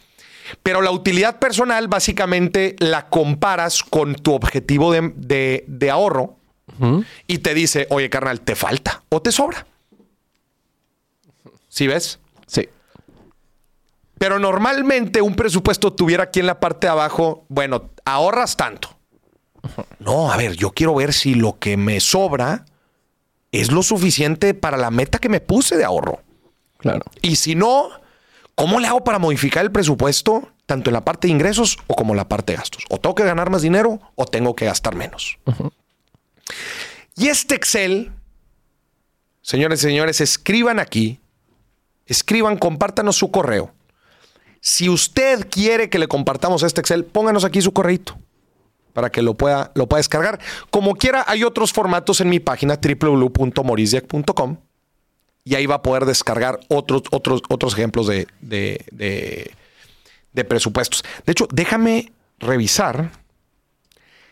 Pero la utilidad personal básicamente la comparas con tu objetivo de, de- de ahorro y te dice, oye carnal, ¿te falta o te sobra? ¿Sí ves? Sí. Pero normalmente un presupuesto tuviera aquí en la parte de abajo, bueno, ahorras tanto. No, a ver, yo quiero ver si lo que me sobra es lo suficiente para la meta que me puse de ahorro. Claro. Y si no, ¿cómo le hago para modificar el presupuesto, tanto en la parte de ingresos o como en la parte de gastos? O tengo que ganar más dinero o tengo que gastar menos. Y este Excel, señores y señores, escriban aquí, escriban, compártanos su correo. Si usted quiere que le compartamos este Excel, pónganos aquí su correito para que lo pueda, lo pueda descargar. Como quiera, hay otros formatos en mi página www.morisdiac.com y ahí va a poder descargar otros, otros, otros ejemplos de, de, de- de presupuestos. De hecho, déjame revisar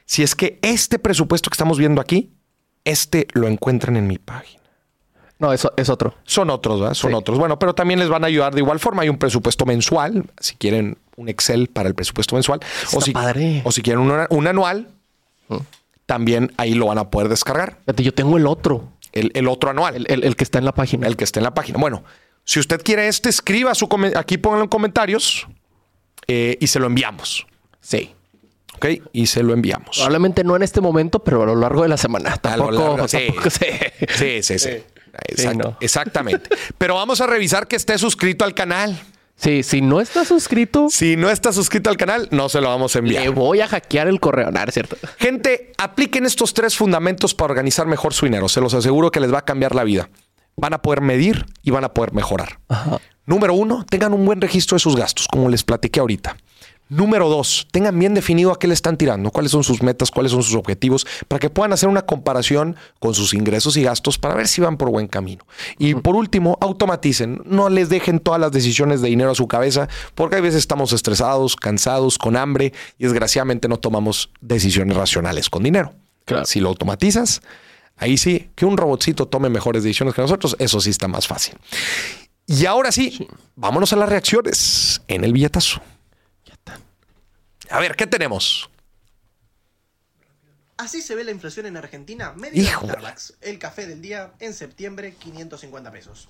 si es que este presupuesto que estamos viendo aquí, este lo encuentran en mi página. No, eso es otro. Son otros, ¿verdad? Son Sí. otros. Bueno, pero también les van a ayudar de igual forma. Hay un presupuesto mensual, si quieren un Excel para el presupuesto mensual. o Está si, padre. O si quieren un, un anual, también ahí lo van a poder descargar. Yo tengo el otro. El, el otro anual. El, el- el que está en la página. el que esté en la página. Bueno, si usted quiere este, escriba su aquí pónganlo en comentarios eh, y se lo enviamos. sí. ¿Ok? Y se lo enviamos. Probablemente no en este momento, pero a lo largo de la semana. Tampoco, largo- sí. tampoco sí. Sí, sí, sí. No. Exactamente. Pero vamos a revisar que esté suscrito al canal. Sí, si no está suscrito, Si no está suscrito al canal, no se lo vamos a enviar. le voy a hackear el correo. No, es cierto. Gente, apliquen estos tres fundamentos para organizar mejor su dinero. Se los aseguro que les va a cambiar la vida. Van a poder medir y van a poder mejorar. Número uno, tengan un buen registro de sus gastos, como les platiqué ahorita. Número dos, tengan bien definido a qué le están tirando, cuáles son sus metas, cuáles son sus objetivos, para que puedan hacer una comparación con sus ingresos y gastos para ver si van por buen camino. Y por último, automaticen, no les dejen todas las decisiones de dinero a su cabeza, porque a veces estamos estresados, cansados, con hambre y desgraciadamente no tomamos decisiones racionales con dinero. Claro. Si lo automatizas, ahí sí, que un robotcito tome mejores decisiones que nosotros, eso sí está más fácil. Y ahora sí, vámonos a las reacciones en el billetazo. A ver, ¿qué tenemos? Así se ve la inflación en Argentina. Medio. Starbucks. El café del día en septiembre 550 pesos.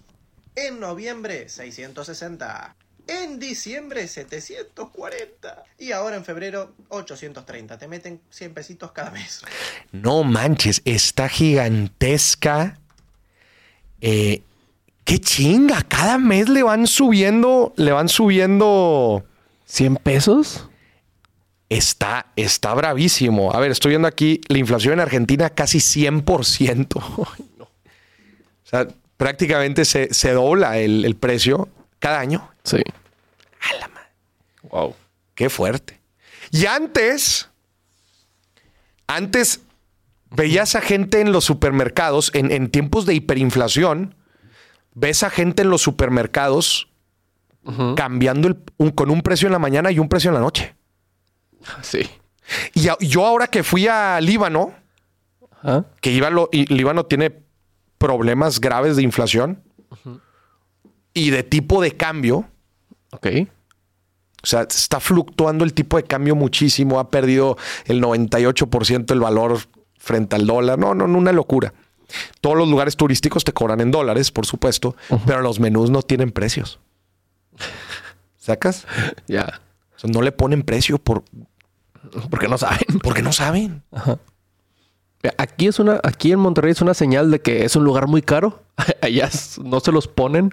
En noviembre 660. En diciembre 740. Y ahora en febrero 830. Te meten 100 pesitos cada mes. No manches, está gigantesca. Eh, qué chinga, cada mes le van subiendo, le van subiendo. ¿100 pesos? Está, está bravísimo. A ver, estoy viendo aquí la inflación en Argentina casi 100%. Ay, no. O sea, prácticamente se, se dobla el, el precio cada año. Sí. A la madre. Wow. Qué fuerte. Y antes, antes veías a gente en los supermercados, en, en tiempos de hiperinflación, ves a gente en los supermercados cambiando el- un- con un precio en la mañana y un precio en la noche. Sí. Y yo ahora que fui a Líbano, ¿Ah? que Líbano tiene problemas graves de inflación y de tipo de cambio, Ok. O sea, está fluctuando el tipo de cambio muchísimo. Ha perdido el 98% del valor frente al dólar. No, no, no, una locura. Todos los lugares turísticos te cobran en dólares, por supuesto, pero los menús no tienen precios. ¿Sacas? Ya. O sea, no le ponen precio por, Porque no saben. porque no saben. Aquí es una, aquí en Monterrey es una señal de que es un lugar muy caro. Allá no se los ponen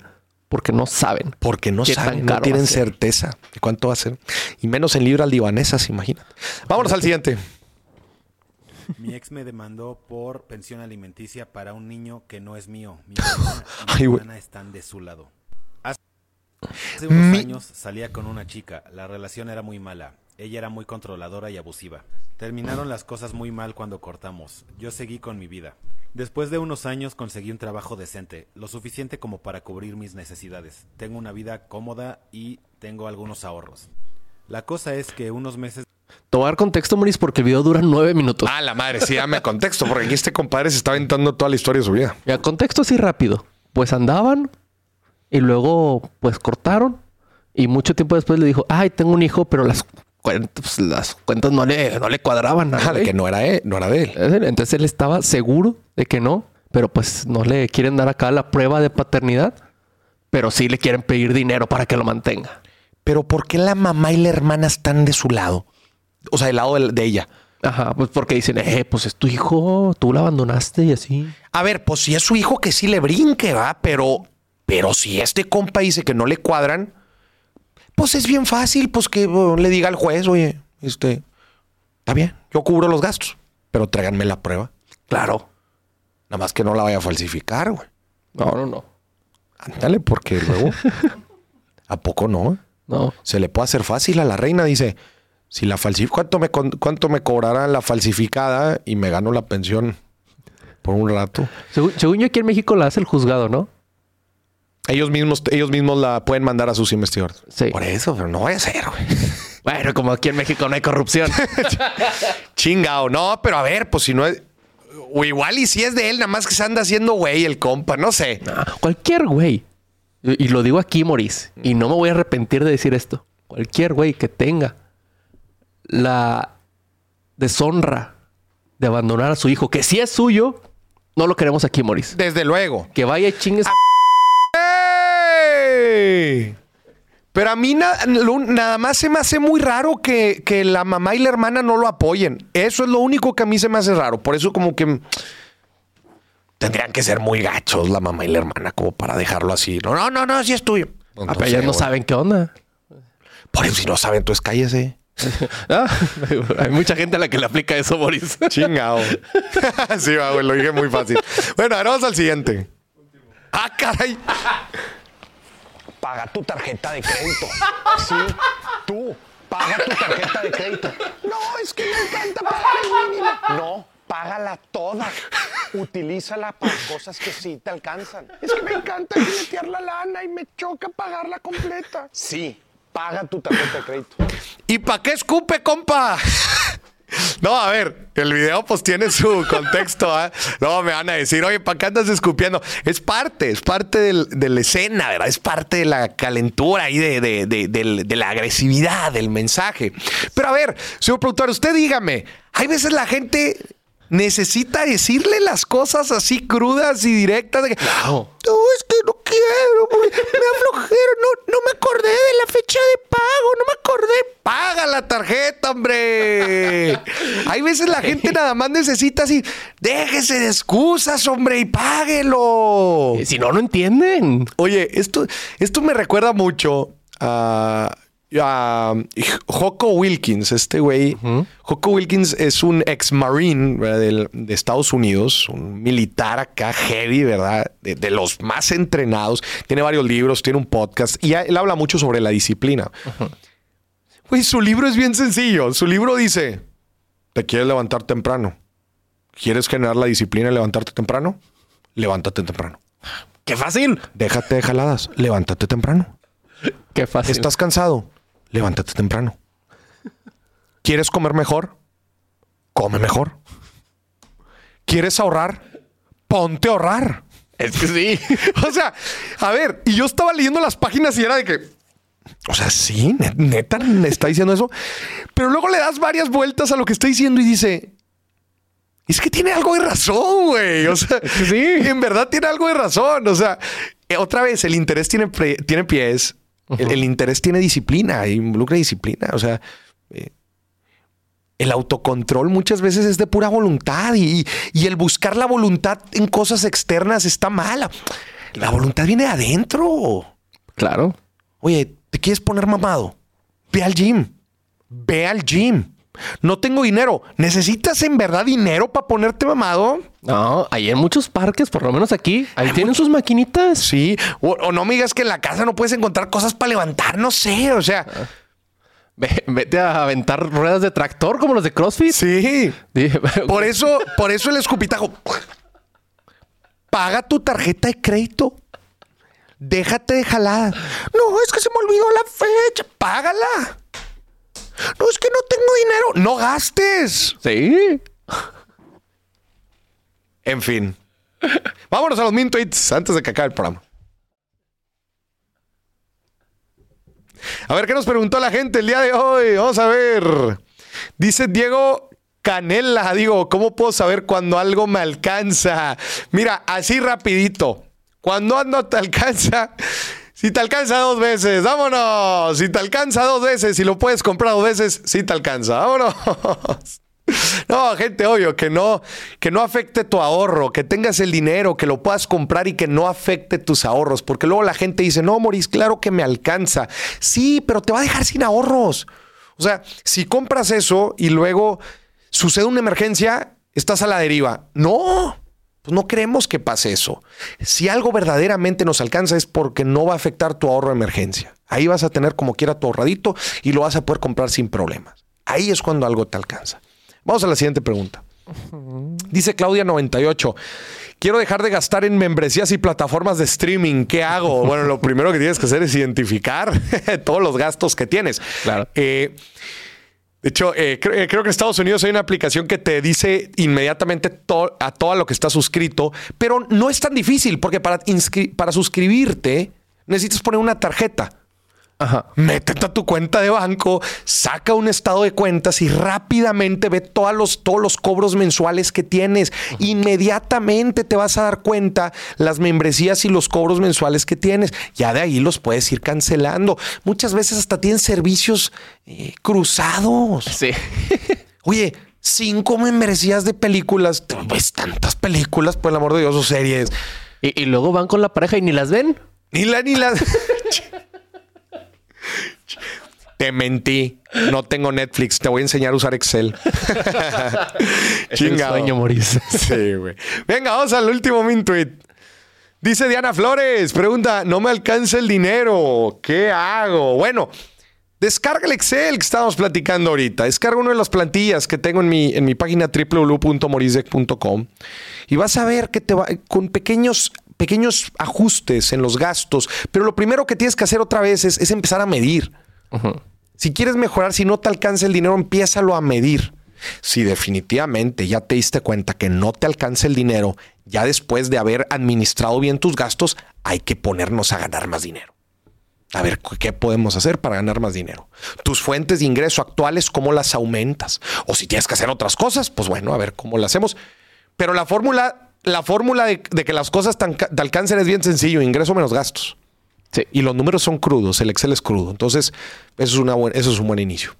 porque no saben. Porque no ¿Qué tan saben, no tienen certeza de cuánto va a ser. Y menos en libras libanesas, imagínate. Vámonos al siguiente. Mi ex me demandó por pensión alimenticia para un niño que no es mío. Mi hermana y Ay, mi hermana están de su lado. Hace hace unos Mi- años salía con una chica. La relación era muy mala. Ella era muy controladora y abusiva. Terminaron las cosas muy mal cuando cortamos. Yo seguí con mi vida. Después de unos años conseguí un trabajo decente, lo suficiente como para cubrir mis necesidades. Tengo una vida cómoda y tengo algunos ahorros. La cosa es que unos meses dar contexto, Maurice, porque el video dura nueve minutos. Ah, la madre, sí, dame contexto, porque aquí este compadre se está aventando toda la historia de su vida. Mira, contexto así rápido. Pues andaban y luego pues cortaron y mucho tiempo después le dijo, ay, tengo un hijo, pero las, pues, las cuentas no le, no le cuadraban. Ah, de güey". que no era él, no era de él. Entonces él estaba seguro de que no, pero pues no le quieren dar acá la prueba de paternidad, pero sí le quieren pedir dinero para que lo mantenga. Pero ¿por qué la mamá y la hermana están de su lado? O sea, del lado de, de ella. Ajá, pues porque dicen, eh, pues es tu hijo, tú lo abandonaste y así. A ver, pues si es su hijo que sí le brinque, va, pero, pero si este compa dice que no le cuadran, pues es bien fácil, pues que le diga al juez, oye, este, está bien, yo cubro los gastos, pero tráiganme la prueba. Claro. Nada más que no la vaya a falsificar, güey. No, no, no. Ándale, porque luego, ¿a poco no? No. Se le puede hacer fácil a la reina, dice, si la falsifico, ¿cuánto me, ¿cuánto me cobrará la falsificada y me gano la pensión por un rato? Según, según yo aquí en México la hace el juzgado, ¿no? Ellos mismos, ellos mismos la pueden mandar a sus investigadores. Sí. Por eso, pero no vaya a ser, güey. Bueno, como aquí en México no hay corrupción. Chingao. No, pero a ver, pues si no es. O igual y si es de él, nada más que se anda haciendo güey el compa, no sé. Ah, Cualquier güey, y lo digo aquí, Maurice, y no me voy a arrepentir de decir esto. Cualquier güey que tenga la deshonra de abandonar a su hijo, que si es suyo, no lo queremos aquí, Maurice. Desde luego. Que vaya y chingues. Pero a mí na- lo- nada más se me hace muy raro que, que la mamá y la hermana no lo apoyen. Eso es lo único que a mí se me hace raro. Por eso como que tendrían que ser muy gachos la mamá y la hermana como para dejarlo así. No, no, no, no, sí es tuyo. Pues Ah, pero sé, ellas no güey. saben qué onda. Por eso si no saben, entonces cállese. Ah, hay mucha gente a la que le aplica eso, Maurice. Chingado. sí, va, güey, lo dije muy fácil. Bueno, ahora vamos al siguiente. Ah, caray. Paga tu tarjeta de crédito. Sí, tú. Paga tu tarjeta de crédito. No, es que me encanta pagar el mínimo. No, págala toda. Utilízala para cosas que sí te alcanzan. Es que me encanta jinetear la lana y me choca pagarla completa. Sí, paga tu tarjeta de crédito. ¿Y para qué escupe, compa? No, a ver, el video pues tiene su contexto. ¿ah? No, me van a decir, oye, ¿para qué andas escupiendo? Es parte, es parte del- de la escena, ¿verdad? Es parte de la calentura y de, de- de- la agresividad del mensaje. Pero a ver, señor productor, usted dígame, hay veces la gente necesita decirle las cosas así crudas y directas. De que, no, es que no quiero. Me aflojero, no, no me acordé de la fecha de pago, no me acordé. Paga la tarjeta, hombre. Hay veces la gente nada más necesita así, déjese de excusas, hombre, y páguelo. Si no, no entienden. Oye, esto, esto me recuerda mucho a, a Jocko Wilkins, este güey. Jocko Wilkins es un ex marine de Estados Unidos, un militar acá heavy, ¿verdad? De, de los más entrenados. Tiene varios libros, tiene un podcast y él habla mucho sobre la disciplina. Güey, su libro es bien sencillo. Su libro dice, ¿te quieres levantar temprano? ¿Quieres generar la disciplina y levantarte temprano? Levántate temprano. ¡Qué fácil! Déjate de jaladas. Levántate temprano. ¡Qué fácil! ¿Estás cansado? Levántate temprano. ¿Quieres comer mejor? Come mejor. ¿Quieres ahorrar? Ponte a ahorrar. Es que sí. O sea, a ver, y yo estaba leyendo las páginas y era de que, o sea, sí, ne- neta, me está diciendo eso. Pero luego le das varias vueltas a lo que está diciendo y dice, Es que tiene algo de razón, güey. O sea, Sí. en verdad tiene algo de razón. O sea, eh, otra vez, el interés tiene, tiene pies. El, el interés tiene disciplina, involucra disciplina. O sea, eh, el autocontrol muchas veces es de pura voluntad y, y el buscar la voluntad en cosas externas está mala. La voluntad viene de adentro. Claro. Oye, ¿te quieres poner mamado? Ve al gym. Ve al gym. No tengo dinero. ¿Necesitas en verdad dinero para ponerte mamado? No, hay en muchos parques, por lo menos aquí. Ahí tienen sus maquinitas. Sí. O, o no me digas que en la casa no puedes encontrar cosas para levantar. No sé. O sea, Ve- Vete a aventar ruedas de tractor como los de CrossFit. sí. Sí. Por eso, por eso el escupitajo. Paga tu tarjeta de crédito. Déjate de jalada. No, es que se me olvidó la fecha. Págala. No, es que no tengo dinero. No gastes. Sí. En fin. Vámonos a los min tweets antes de que acabe el programa. A ver qué nos preguntó la gente el día de hoy. Vamos a ver. Dice Diego Canela. Digo, ¿cómo puedo saber cuando algo me alcanza? Mira, así rapidito. Cuando ando te alcanza. Si te alcanza dos veces, vámonos. Si te alcanza dos veces, si lo puedes comprar dos veces, si te alcanza, vámonos. No, gente, obvio, que no, que no afecte tu ahorro, que tengas el dinero, que lo puedas comprar y que no afecte tus ahorros, porque luego la gente dice, no, Moris, claro que me alcanza. Sí, pero te va a dejar sin ahorros. O sea, si compras eso y luego sucede una emergencia, estás a la deriva. No, pues no queremos que pase eso. Si algo verdaderamente nos alcanza es porque no va a afectar tu ahorro de emergencia. Ahí vas a tener como quiera tu ahorradito y lo vas a poder comprar sin problemas. Ahí es cuando algo te alcanza. Vamos a la siguiente pregunta. Dice Claudia 98. Quiero dejar de gastar en membresías y plataformas de streaming. ¿Qué hago? Bueno, lo primero que tienes que hacer es identificar todos los gastos que tienes. Claro. Eh, de hecho, eh, cre- eh, creo que en Estados Unidos hay una aplicación que te dice inmediatamente a todo lo que está suscrito, pero no es tan difícil porque para, para suscribirte necesitas poner una tarjeta. Ajá. Métete a tu cuenta de banco, saca un estado de cuentas y rápidamente ve todos los, todos los cobros mensuales que tienes. Inmediatamente te vas a dar cuenta las membresías y los cobros mensuales que tienes. Ya de ahí los puedes ir cancelando. Muchas veces hasta tienen servicios eh, cruzados. Sí. Oye, cinco membresías de películas. Ves tantas películas, por el amor de Dios, o series. Y, y luego van con la pareja y ni las ven. Ni la ni la. Te mentí. No tengo Netflix. Te voy a enseñar a usar Excel. Chingado. sueño, Moris. Sí, güey. Venga, vamos al último min tweet. Dice Diana Flores, pregunta, no me alcanza el dinero, ¿qué hago? Bueno, descarga el Excel que estábamos platicando ahorita, descarga una de las plantillas que tengo en mi, en mi página www.morisdec.com y vas a ver que te va con pequeños, pequeños ajustes en los gastos, pero lo primero que tienes que hacer otra vez es, es empezar a medir. Si quieres mejorar, si no te alcanza el dinero, empiézalo a medir. Si definitivamente ya te diste cuenta que no te alcanza el dinero, ya después de haber administrado bien tus gastos, hay que ponernos a ganar más dinero. A ver, ¿qué- ¿qué podemos hacer para ganar más dinero? Tus fuentes de ingreso actuales, ¿cómo las aumentas? O si tienes que hacer otras cosas, pues bueno, a ver cómo las hacemos. Pero la fórmula, la fórmula de, de que las cosas tan- te alcancen es bien sencillo, ingreso menos gastos. Sí. Y los números son crudos, el Excel es crudo. Entonces, eso es, una buen- eso es un buen inicio.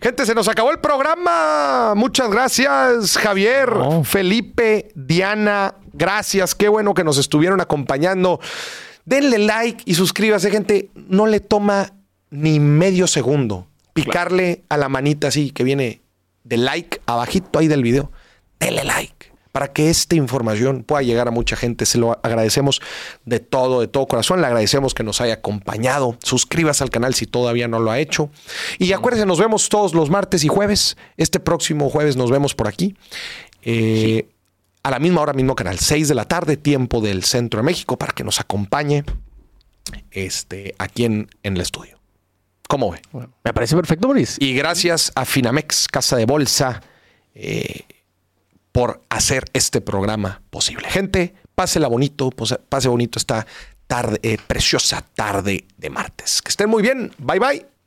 Gente, se nos acabó el programa. Muchas gracias, Javier. Felipe, Diana. Gracias. Qué bueno que nos estuvieron acompañando. Denle like y suscríbase, gente. No le toma ni medio segundo picarle a la manita así que viene de like abajito ahí del video. Denle like para que esta información pueda llegar a mucha gente. Se lo agradecemos de todo, de todo corazón. Le agradecemos que nos haya acompañado. Suscríbase al canal si todavía no lo ha hecho. Y acuérdense, nos vemos todos los martes y jueves. Este próximo jueves nos vemos por aquí. Eh, A la misma hora, mismo canal, 6 de la tarde, tiempo del centro de México, para que nos acompañe este, aquí en, en el estudio. ¿Cómo ve? Bueno, me parece perfecto, Moris. Y gracias a Finamex, Casa de Bolsa, eh, por hacer este programa posible. Gente, pásela bonito, pase bonito esta tarde, eh, preciosa tarde de martes. Que estén muy bien. Bye bye.